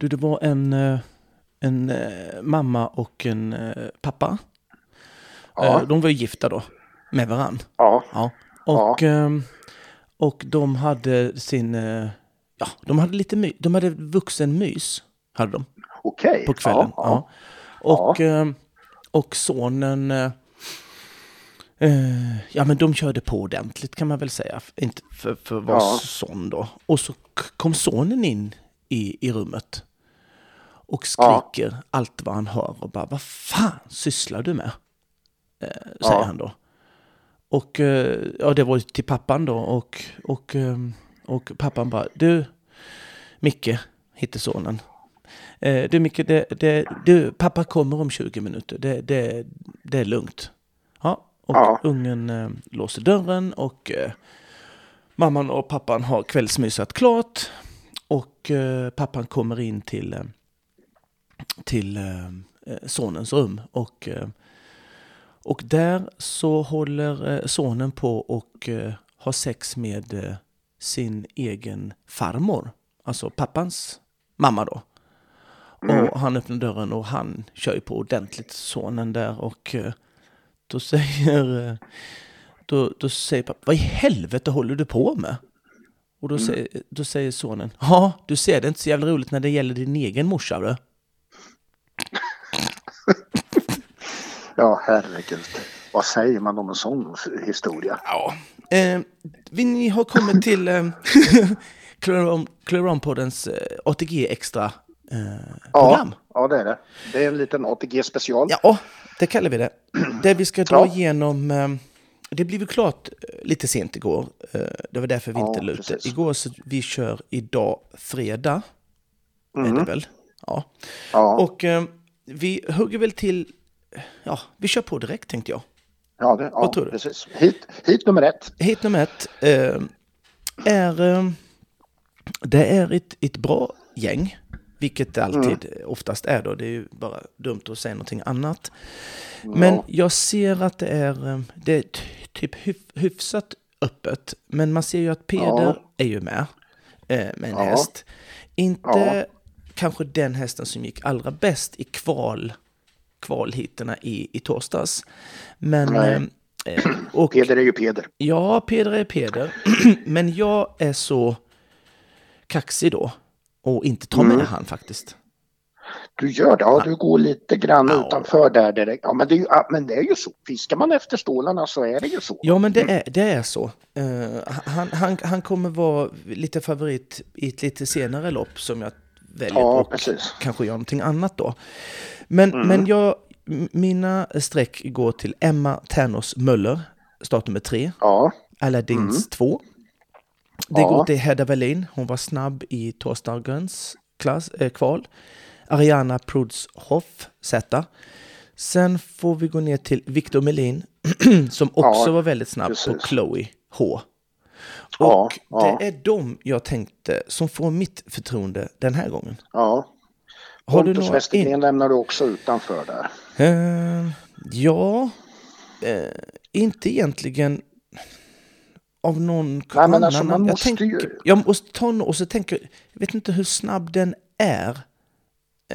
Du, det var en, eh, en eh, mamma och en eh, pappa. Ja. De var ju gifta då, med varann. Ja. Ja. Och, ehm, och de hade sin, ja, de hade lite my, de hade vuxenmys, hade de, Okej. på kvällen. Ja, Ja. Och, ehm, och sonen, ja men de körde på ordentligt kan man väl säga, inte för, för att vara Ja. son då. Och så kom sonen in i, i rummet och Ja. skriker allt vad han hör och bara, vad fan sysslar du med? Eh, säger Ja. han då. Och eh, ja, det var till pappan då och, och, ehm, och pappan bara, du Micke, heter sonen. Eh, du Micke, det, det, du, pappa kommer om 20 minuter, det, det, det är lugnt. Ja, och Ja. ungen eh, låser dörren och eh, mamman och pappan har kvällsmysat klart. Och eh, pappan kommer in till, eh, till eh, eh, sonens rum och eh, och där så håller sonen på och har sex med sin egen farmor. Alltså pappans mamma då. Och han öppnar dörren och han kör ju på ordentligt sonen där och då säger, då, då säger pappa, vad i helvete håller du på med? Och då, säger, då säger sonen, ja du ser det är inte så jävla roligt när det gäller din egen morsa du. Ja, herregud. Vad säger man om en sån historia? Ja. Eh, vi ni har kommit till eh, Clearon-poddens eh, ATG Extra eh, Ja, program. ja, det är det. Det är en liten ATG-special. Ja, det kallar vi det. Där vi ska dra Ja. igenom... Eh, det blev ju klart eh, lite sent igår. Eh, det var därför vi Ja, inte la ut det. precis. Igår så vi kör idag fredag. Är det väl? Ja. Ja, Och eh, vi hugger väl till... Ja, vi kör på direkt tänkte jag. ja, det, ja vad tror du? precis. Hit, hit nummer ett. Hit nummer ett eh, är... Eh, det är ett, ett bra gäng, vilket det alltid oftast är då. Det är ju bara dumt att säga någonting annat. Men Ja. jag ser att det är, eh, det är ty- typ hyf- hyfsat öppet. Men man ser ju att Peder Ja. är ju med eh, med en Ja. häst. Inte kanske den hästen som gick allra bäst i kval, kvalhitterna i, i torsdags. Men... Nej. eh, eh, och, Peder är ju Peder. Ja, Peder är Peder. Men jag är så kaxig då och inte tar med Mm. han faktiskt. Du gör det, ja, du går lite grann Ja. utanför där direkt. Ja, men det, är ju, men det är ju så. Fiskar man efter stålarna så är det ju så. Ja, men det är, det är så. Eh, han, han, han kommer vara lite favorit i ett lite senare lopp som jag väljer Ja, och precis. kanske göra någonting annat då. Men, Mm. men jag, mina streck går till Emma Ternås Möller, startnummer tre. Ja, Aladdins 2. Det Mm. Ja. går till Hedda Wallin. Hon var snabb i torsdagens klass, eh, kval. Ariana Prudshoff Z. Sen får vi gå ner till Victor Melin som också Ja, var väldigt snabb på precis. Chloe H. Ja, Och ja. det är de jag tänkte som får mitt förtroende den här gången. ja. Har du Pontus några Westergren in- lämnar du också utanför där. Eh, ja, eh, inte egentligen av någon Nej, men alltså, man jag måste tänker, ju- Jag måste ta och så tänker jag vet inte hur snabb den är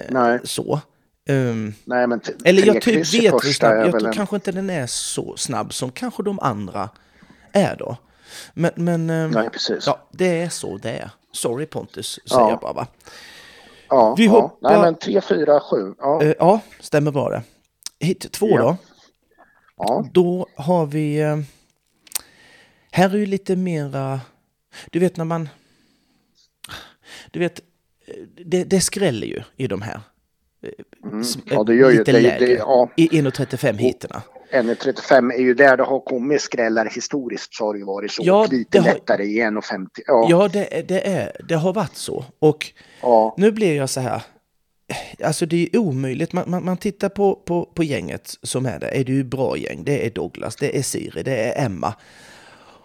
Nej, så. Ehm, nej men eller jag typ vet hur snabb, jag tror kanske inte den är så snabb som kanske de andra är då. Men, men ehm, Nej, precis. ja, det är så det är. Sorry Pontus, säger Ja. jag bara. Va? Ja, Vi ja. hoppar- Nej, men 3, 4, 7. Ja, Eh, ja, stämmer bra det. Hit två Ja. då. ja. Då har vi... eh, Här är ju lite mera... Du vet när man... Du vet, eh, det, det skräller ju i de här. Mm. S- ja det gör ju lite det. det ja. I 1.35 hiterna. NE35 är ju där det har kommit skrällar historiskt så har det ju varit så. Ja, lite har- lättare i 1,50. Ja, Ja, det, det, är, det har varit så. Och ja, nu blir jag så här... Alltså det är omöjligt. Man, man, man tittar på, på, på gänget som är där. Är det ju bra gäng. Det är Douglas, det är Siri, det är Emma.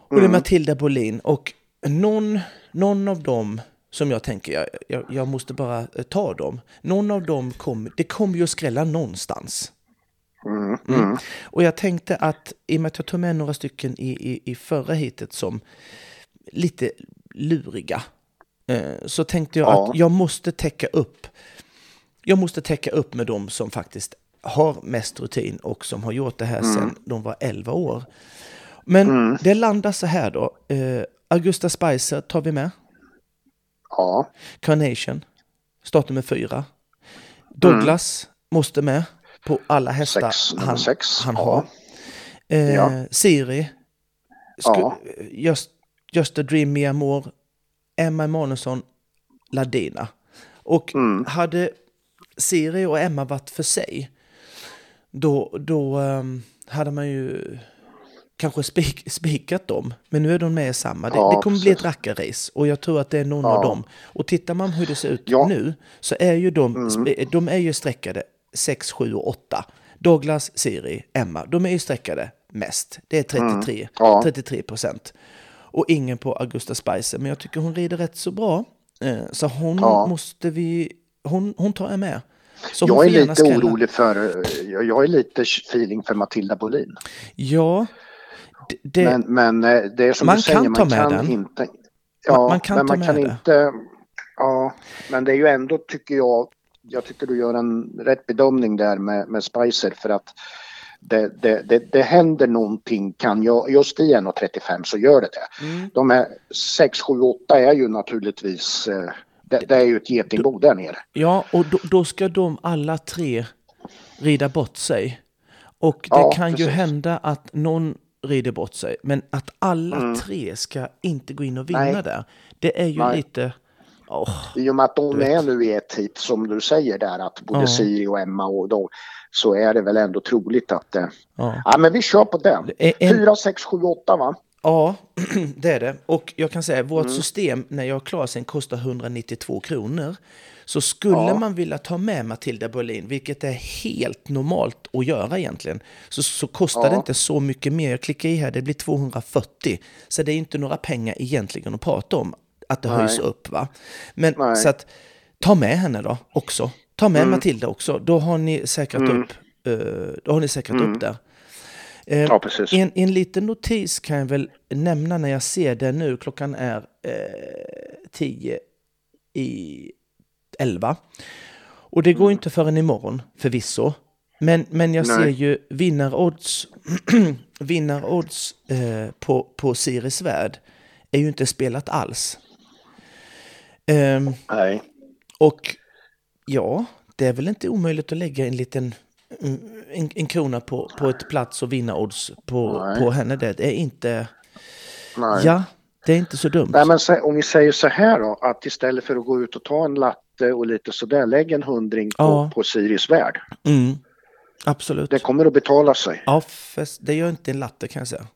Och det är Matilda Bolin. Och någon, någon av dem som jag tänker, jag, jag, jag måste bara ta dem. Någon av dem kommer, det kommer ju att skrälla någonstans. Mm, mm. Och jag tänkte att i och med att jag tog med några stycken i, i, i förra hitet som lite luriga eh, så tänkte jag Ja. att jag måste täcka upp. Jag måste täcka upp med de som faktiskt har mest rutin och som har gjort det här Mm. sedan de var 11 år. Men det landar så här då. Eh, Augusta Spicer tar vi med. Ja, Carnation, startnummer fyra. Douglas måste med på alla hästar Sex, han, sex, han ja. har. Eh, Ja. Siri, sku, Ja. just, just a Dream Me Amor, Emma Emanuelsson, Ladina. Och Mm. hade Siri och Emma varit för sig, då, då ehm, hade man ju kanske spik, spikat dem. Men nu är de med i samma. Det, Ja, det kommer bli ett precis. rackarrace och jag tror att det är någon Ja. av dem. Och tittar man hur det ser ut Ja. nu så är ju de, Mm. de är ju streckade 6, 7 och 8. Douglas, Siri, Emma, de är ju streckade mest. Det är 33, Mm. Ja. 33 procent. Och ingen på Augusta Spicer, men jag tycker hon rider rätt så bra. Eh, Så hon Ja. måste vi, hon, hon tar jag med. Så jag är lite skrälla. orolig för, jag jag är lite feeling för Matilda Bolin. Ja, det, Men, men eh, det är som Man du säger, kan ta man med kan den. inte... Man- Ja, man kan men man kan inte... Ja, men det är ju ändå, tycker jag, jag tycker du gör en rätt bedömning där med, med Spicer för att det, det, det, det händer någonting, kan jag, just i 1.35 så gör det det. Mm. De här 6, 7, 8 är ju naturligtvis, eh, det, det är ju ett getingbo där nere. ja, och då, då ska de alla tre rida bort sig. Och det Ja, kan ju precis. hända att någon rider bort sig, men att alla tre ska inte gå in och vinna Mm. Nej. där, det är ju Nej. lite... åh, I och med att de är nu i ett hit som du säger där att både Ja. Siri och Emma och då så är det väl ändå troligt att eh, ja. ja men vi kör på den. Det en- 4, 6, 7, 8 va? Ja, det är det. Och jag kan säga, vårt Mm. system när jag är klar sen kostar 192 kronor. Så skulle Ja. man vilja ta med Matilda Berlin, vilket är helt normalt att göra egentligen, så, så kostar Ja. det inte så mycket mer. Jag klickar i här, det blir 240. Så det är inte några pengar egentligen att prata om, att det Nej. höjs upp. va. Men Nej. så att, ta med henne då också. Ta med Mm. Matilda också, då har ni säkrat Mm. upp, eh, då har ni säkrat upp där. Eh, Ja precis. en, en liten notis kan jag väl nämna när jag ser det nu. Klockan är eh, 10 i 11. Och det går Mm. inte förrän imorgon förvisso. Men, men jag Nej. ser ju vinnarodds, vinnarodds eh, på, på Sirius Värld är ju inte spelat alls. Ehm, Nej. och ja, det är väl inte omöjligt att lägga en liten mm, en, en krona på, på ett plats och vinna odds på, Nej. på henne. Det är inte... Nej. Ja, det är inte så dumt. Nej men om vi säger så här då att istället för att gå ut och ta en latte och lite sådär lägg en hundring på, Ja. på Sirius värld. Mm, absolut. Det kommer att betala sig. Ja, fast det gör inte en latte kan jag säga.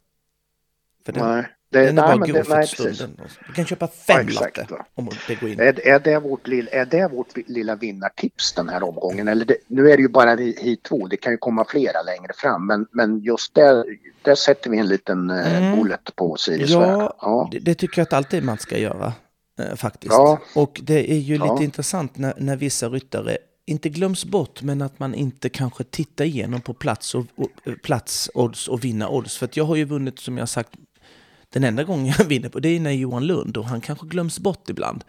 För den, Nej. Det, den är nej, bara det, för nej, precis. stunden. Du kan köpa fem Ja, latte om det går in. Är, är, det vårt, är det vårt lilla vinnartips den här omgången? Eller det, nu är det ju bara hi- hit två, det kan ju komma flera längre fram. Men, men just där, där sätter vi en liten eh, Mm. bullet på Sirius. Ja, Ja. det, det tycker jag att alltid man ska göra. Eh, faktiskt. Ja. Och det är ju lite Ja. intressant när, när vissa ryttare inte glöms bort, men att man inte kanske tittar igenom på plats och, och, eh, plats odds och vinna odds. För jag har ju vunnit, som jag sagt, den enda gången jag vinner på, det är när Johan Lund och han kanske glöms bort ibland.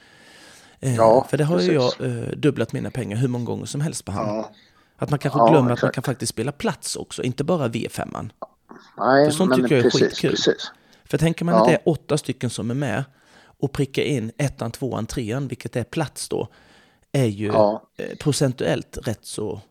Eh, Ja, för det har ju jag eh, dubblat mina pengar hur många gånger som helst på han. Ja. Att man kanske Ja, glömmer att man exakt. kan faktiskt spela plats också, inte bara V5. Nej, För sånt tycker jag är precis, skitkul. precis. För tänker man Ja. att det är åtta stycken som är med och prickar in ettan, tvåan, trean, vilket är plats då, är ju Ja. eh, procentuellt rätt så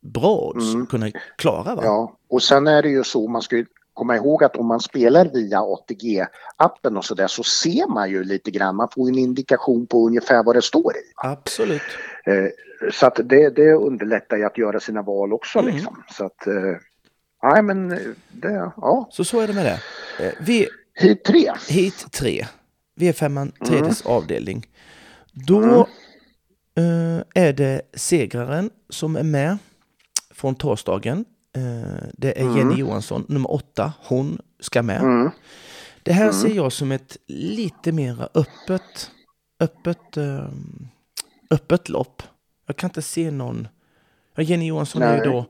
bra odds att kunna klara. Va? Mm. Ja, och sen är det ju så, man ska ju komma ihåg att om man spelar via ATG-appen och sådär så ser man ju lite grann, man får en indikation på ungefär vad det står i. Absolut. Eh, så att det, det underlättar ju att göra sina val också Mm. liksom. Så att, eh, nej men eh, det, ja. Så så är det med det. Vi, Hit tre. hit tre, V5, Mm. tredjes avdelning. Då eh, är det segraren som är med från torsdagen. Eh, det är Jenny Johansson, nummer åtta. Hon ska med. Mm. Det här ser jag som ett lite mera öppet, öppet, eh, öppet lopp. Jag kan inte se någon... Jenny Johansson är ju Nej. då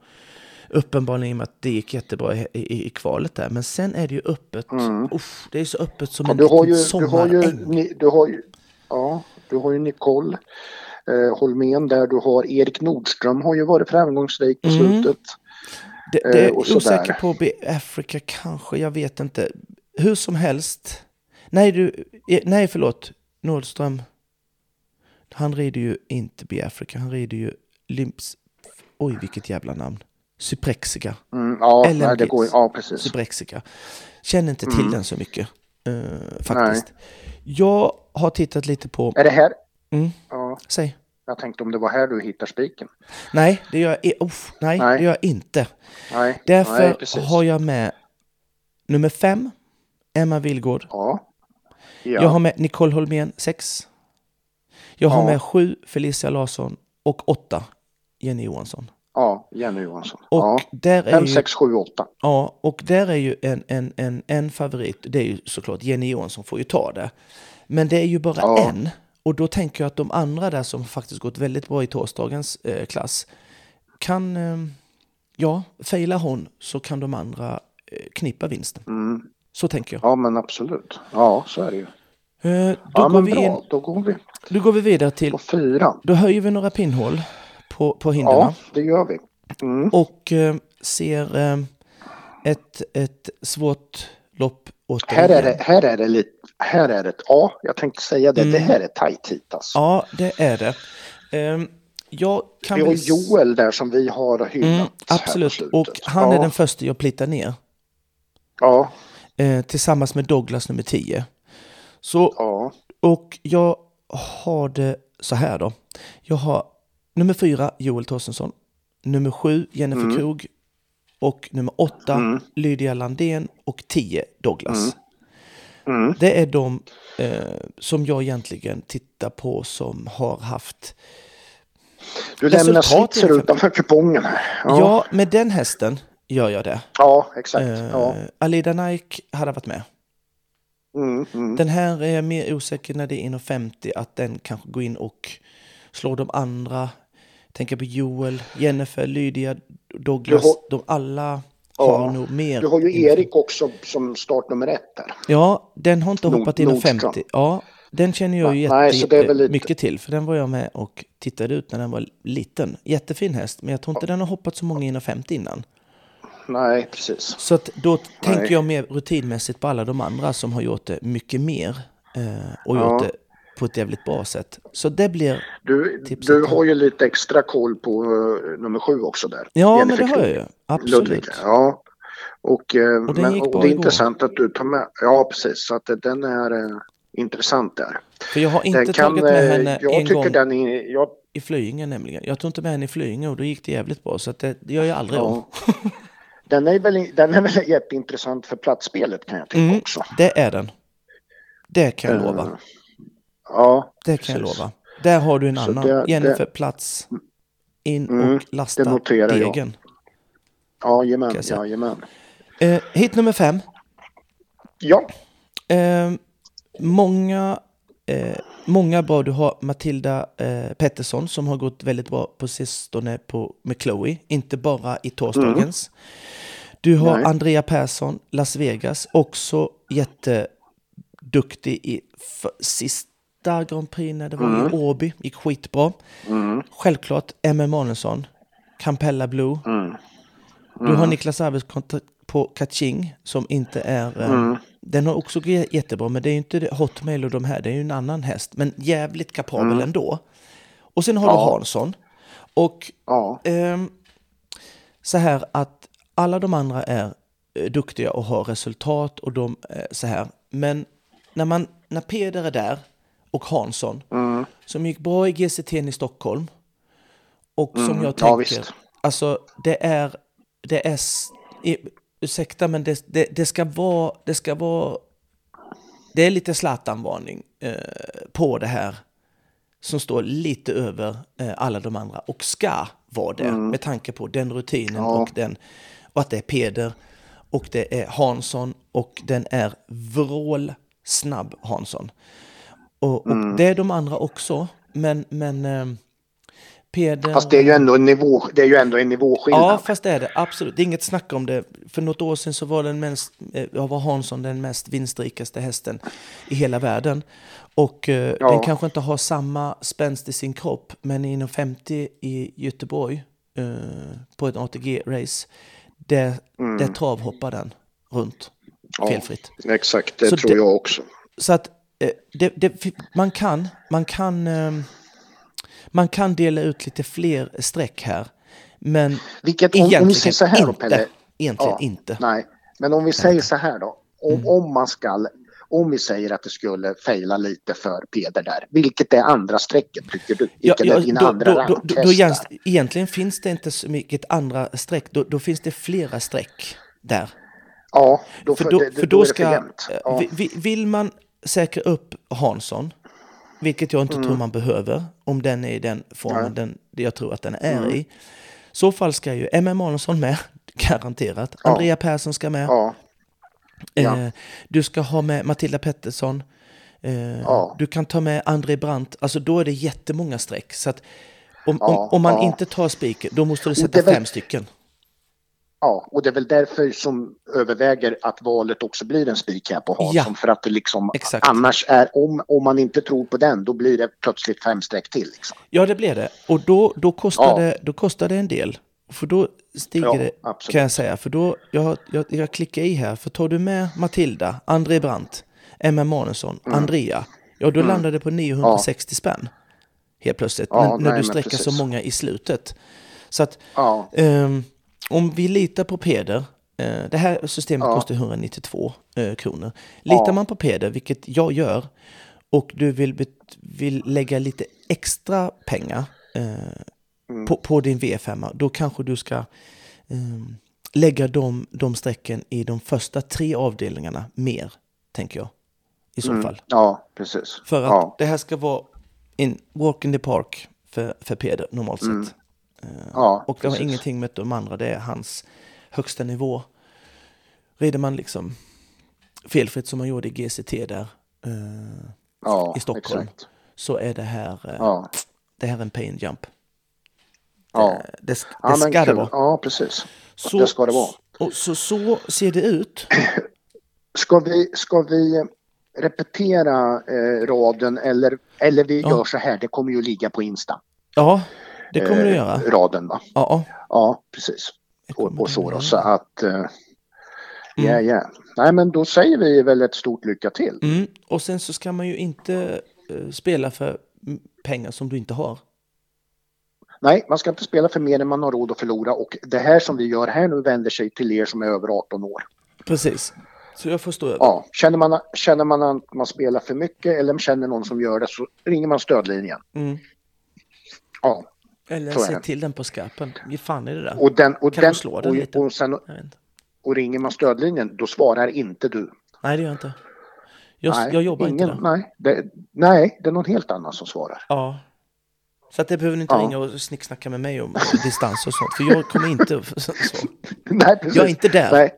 uppenbarligen i och med att det gick jättebra i, i, i kvalet där. Men sen är det ju öppet. Uff, det är så öppet som Ja, en du har liten ju, du har ju, sommaräng. ni, du har ju, ja, Du har ju Nicole eh, Holmén där. Du har Erik Nordström har ju varit framgångsrik på Mm. slutet. Det, det Eh, är sådär. osäker på Africa kanske, jag vet inte. Hur som helst. Nej, du, eh, nej förlåt. Nordström. Han rider ju inte B Africa, han rider ju Limps... Oj, vilket jävla namn. Cyprexica. Mm, ja, Ellen nej, det går, ja, precis. Cyprexica. Känner inte till Mm. den så mycket. eh, faktiskt. Jag har tittat lite på... Är det här? Mm, Ja, säg. Jag tänkte om det var här du hittar spiken. Nej, det gör jag, uff, nej, Nej. det gör jag inte. Nej, Därför nej, har jag med nummer fem, Emma Vilgård. Ja. Ja. Jag har med Nicole Holmén, 6. Jag har Ja. med 7, Felicia Larsson och 8, Jenny Johansson. ja, Jenny Johansson. Och, ja. där är 5, ju, 6, 7, 8. ja, och där är ju en, en, en, en favorit, det är ju såklart Jenny Johansson får ju ta det. Men det är ju bara Ja. en. Och då tänker jag att de andra där som faktiskt gått väldigt bra i torsdagens eh, klass kan, eh, ja, failar hon så kan de andra eh, knippa vinsten. Mm. Så tänker jag. Ja, men absolut. Ja, så är det ju. Eh, då, Ja, går vi bra. in, Då går vi då går vi vidare till, på fyra. då höjer vi några pinnhål på, på hindren. Ja, det gör vi. Mm. Och eh, ser eh, ett, ett svårt lopp återigen. Här är det, här är det lite, här är det, ja, jag tänkte säga det, Mm. det här är tajt hit alltså. Ja, det är det. Eh, jag kan Vi har väl Joel där som vi har hyllat Mm, absolut. Och han är ja, den första jag plittar ner. Ja, Eh, tillsammans med Douglas nummer 10. Så, ja, och jag har det så här då. Jag har nummer 4, Joel Torstensson. Nummer 7, Jennifer Mm. Krog. Och nummer 8, Mm. Lydia Landén. Och 10, Douglas. mm, Det är de eh, som jag egentligen tittar på som har haft... du lämnar ungefär. utanför kupongen här. Ja. Ja, med den hästen gör jag det. ja exakt. Eh, Ja. Alida Nike hade varit med. Mm, mm. Den här är jag mer osäker när det är 1,50 att den kanske går in och slår de andra. Tänker på Joel, Jennifer, Lydia, Douglas. Har- De alla Ja. har nog mer. Du har ju. Erik också som startnummer ett där. Ja, den har inte Nord- hoppat in Nordström. 50. Ja, den känner jag ju Nej, så det är väl lite- jättemycket till. För den var jag med och tittade ut när den var liten. Jättefin häst, men jag tror inte den har hoppat så många in 50 innan. Nej, precis. Så att då tänker Nej. jag mer rutinmässigt på alla de andra som har gjort det mycket mer. Eh, och Ja. gjort det på ett jävligt bra sätt. Så det blir... Du, du har ju lite extra koll på eh, nummer sju också där. Ja, Jennifer men det har jag ju. Absolut. Ludvig. Ja. Och, eh, Och men, och det är igår. intressant att du tar med. Ja, precis. Så att den är eh, intressant där. För jag har inte Den kan, tagit med eh, henne jag en tycker gång den är... Jag, i Flyinge nämligen. Jag tog inte med henne i Flyinge och då gick det jävligt bra. Så att det, det gör jag aldrig om. ja. den, är väl, den är väl jätteintressant för platsspelet kan jag tycka Mm, också. det är den. Det kan jag lova. Ja, Det kan jag precis. lova. Där har du en Så annan. det- Jennifer, plats. In Mm, och lasta det noterar jag. degen. jajamän, jag säga. jajamän. Eh, hit nummer fem. Ja, Eh, många, eh, många bra. Du har Matilda eh, Pettersson som har gått väldigt bra på sistone på, med Chloe. Inte bara i torsdagens. Du har Nej. Andrea Persson, Las Vegas. Också jätteduktig i för, sista Grand Prix när det var i Åby. Gick skitbra. mm, Självklart Emma Emanuelsson. Campella Blue. mm, Du har Niklas Arvids kontrakt på Kaching som inte är... eh, Mm. Den har också gått jättebra, men det är ju inte Hotmail och de här, det är ju en annan häst. Men jävligt kapabel ändå. Och sen har du Mm. Ja. Hansson. Och ja, ehm, så här att alla de andra är eh, duktiga och har resultat och de är så här. Men när, man, när Peder är där och Hansson, mm, som gick bra i GCT i Stockholm och som Mm, jag ja, tänker, visst. alltså det är, det är, ursäkta men det, det, det ska vara, det ska vara, det är lite Zlatan-varning eh, på det här som står lite över eh, alla de andra och ska vara det med tanke på den rutinen Mm. Ja. och, den, och att det är Peder och det är Hansson och den är vrålsnabb Hansson. Och, och Mm. det är de andra också, men, men eh, Peder... fast det är ju ändå en, nivå, det är ju ändå en nivåskillnad. Ja, fast det är det. Absolut. Det är inget snack om det. För något år sedan så var, den mest, eh, var Hansson den mest vinstrikaste hästen i hela världen. Och eh, Ja. den kanske inte har samma spänst i sin kropp, men inom 50 i Göteborg eh, på ett ATG-race, där, där travhoppar den runt Ja. felfritt. Exakt, det Så tror det- jag också. Så att det, det, man kan, man kan, eh, man kan dela ut lite fler streck här. Men Vilket, om, om egentligen vi säger så här då inte. Pelle. Egentligen Ja, inte. Nej, men om vi säger så här då. Om, Mm. om man ska, om vi säger att det skulle fejla lite för Peder där. Vilket är andra strecket tycker du? Ja, Vilken ja, är din då, andra då, då, då, då, egentligen, finns det inte så mycket andra streck. Då, då finns det flera streck där. Ja, då, För för, då, det, för då det ska, eh, Ja. vi- vi- vill man säkra upp Hansson, vilket jag inte tror man behöver, om den är i den formen Mm. Nej. den, jag tror att den är Mm. i. Så fall ska ju M.M. Aronsson med, garanterat. Ja. Andrea Persson ska med. ja, ja. Eh, du ska ha med Matilda Pettersson. Eh. Du kan ta med André Brandt. Alltså då är det jättemånga streck. Så att om, om, om man inte tar spiken, då måste du sätta fem stycken. Ja, och det är väl därför som överväger att valet också blir en spik här på Hansson. Ja. För att det liksom, Exakt. annars är, om, om man inte tror på den, då blir det plötsligt fem streck till. Liksom. Ja, det blir det. Och då, då, kostar, Ja. det, då kostar det en del. För då stiger Ja, det, absolut. kan jag säga. För då, jag, jag, jag klickar i här. För tar du med Matilda, André Brandt, Emma Manusson, Mm. Andrea. Ja, då landar det på 960 spänn. Helt plötsligt. Ja, när när nej, du men sträcker så många i slutet. Så att Ja, Ehm, om vi litar på Peder, eh, det här systemet Ja. kostar 192 eh, kronor. Litar Ja. man på Peder, vilket jag gör, och du vill, vill lägga lite extra pengar eh, Mm. på, på din V5, då kanske du ska ehm, lägga de, de strecken i de första tre avdelningarna mer, tänker jag. I så fall. ja precis. För att Mm. ja, det här ska vara en walk in the park för, för Peder normalt sett. Ja, Och det har precis. ingenting med de andra, det är hans högsta nivå. Rider man liksom felfritt som man gjorde i GCT där eh, ja, i Stockholm Exakt. så är det här, eh, Ja, det här en pain jump. ja. Eh, Det, det ja men ska det vara. Ja, precis. Så, det ska det vara. Och så, så ser det ut. Ska vi, ska vi repetera eh, raden eller, eller vi Ja. gör så här, det kommer ju ligga på Insta. Ja, det kommer eh, göra. Raden va? Ja, Ja, precis. Och, och så då, så att... Eh, Ja, Mm. ja. Nej, men då säger vi väl ett stort lycka till. Mm. Och sen så ska man ju inte eh, spela för pengar som du inte har. Nej, man ska inte spela för mer än man har råd att förlora och det här som vi gör här nu vänder sig till er som är över 18 år. Precis. Så jag förstår. Ja, känner man, känner man att man spelar för mycket eller känner någon som gör det så ringer man stödlinjen. Mm. Ja, Eller det. till den på skarpen. Ge fan i det där. och, den, och, Kan den, slå den och, lite? och, sen, och ringer man stödlinjen då svarar inte du. Nej, det gör jag inte. Jag, nej, jag jobbar ingen, inte där. Nej det, nej, det är någon helt annan som svarar. Ja. Så att det behöver ni inte Ja. ringa och snicksnacka med mig om distans och sånt. För jag kommer inte... Så, nej, precis. jag är inte där. Nej,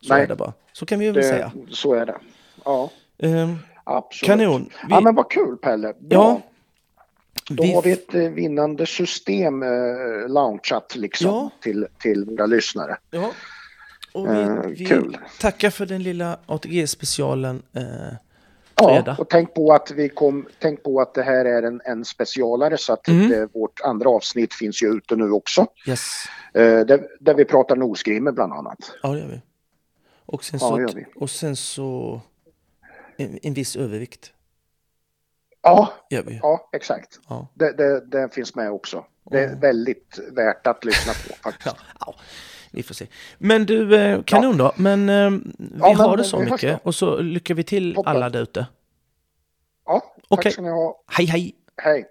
så nej. är det bara. Så kan vi väl säga. så är det. Ja, Ehm, absolut. kanon. Vi, Ja, men vad kul Pelle. Bra. Ja, Då vi, har vi ett eh, vinnande system eh, launchat liksom Ja. till, till våra lyssnare. ja. Och Eh, vi, vi kul. tackar för den lilla ATG-specialen. Eh, Ja, och tänk på att vi kom, tänk på att det här är en, en specialare så att Mm. det, vårt andra avsnitt finns ju ute nu också. yes. Eh, där, där vi pratar nosgrimmer bland annat. Ja, det gör vi. Och sen så, vi. och sen så en, en viss övervikt Ja, ja exakt. Ja. Det, det, det finns med också. Det är väldigt värt att lyssna på faktiskt. Ja, vi får se. Men du, eh, kanon då. Men eh, vi Ja, men har det så mycket. Och så lyckar vi till Toppen. alla där ute. Ja, tack Okej. ska ni ha. Hej, hej! Hej!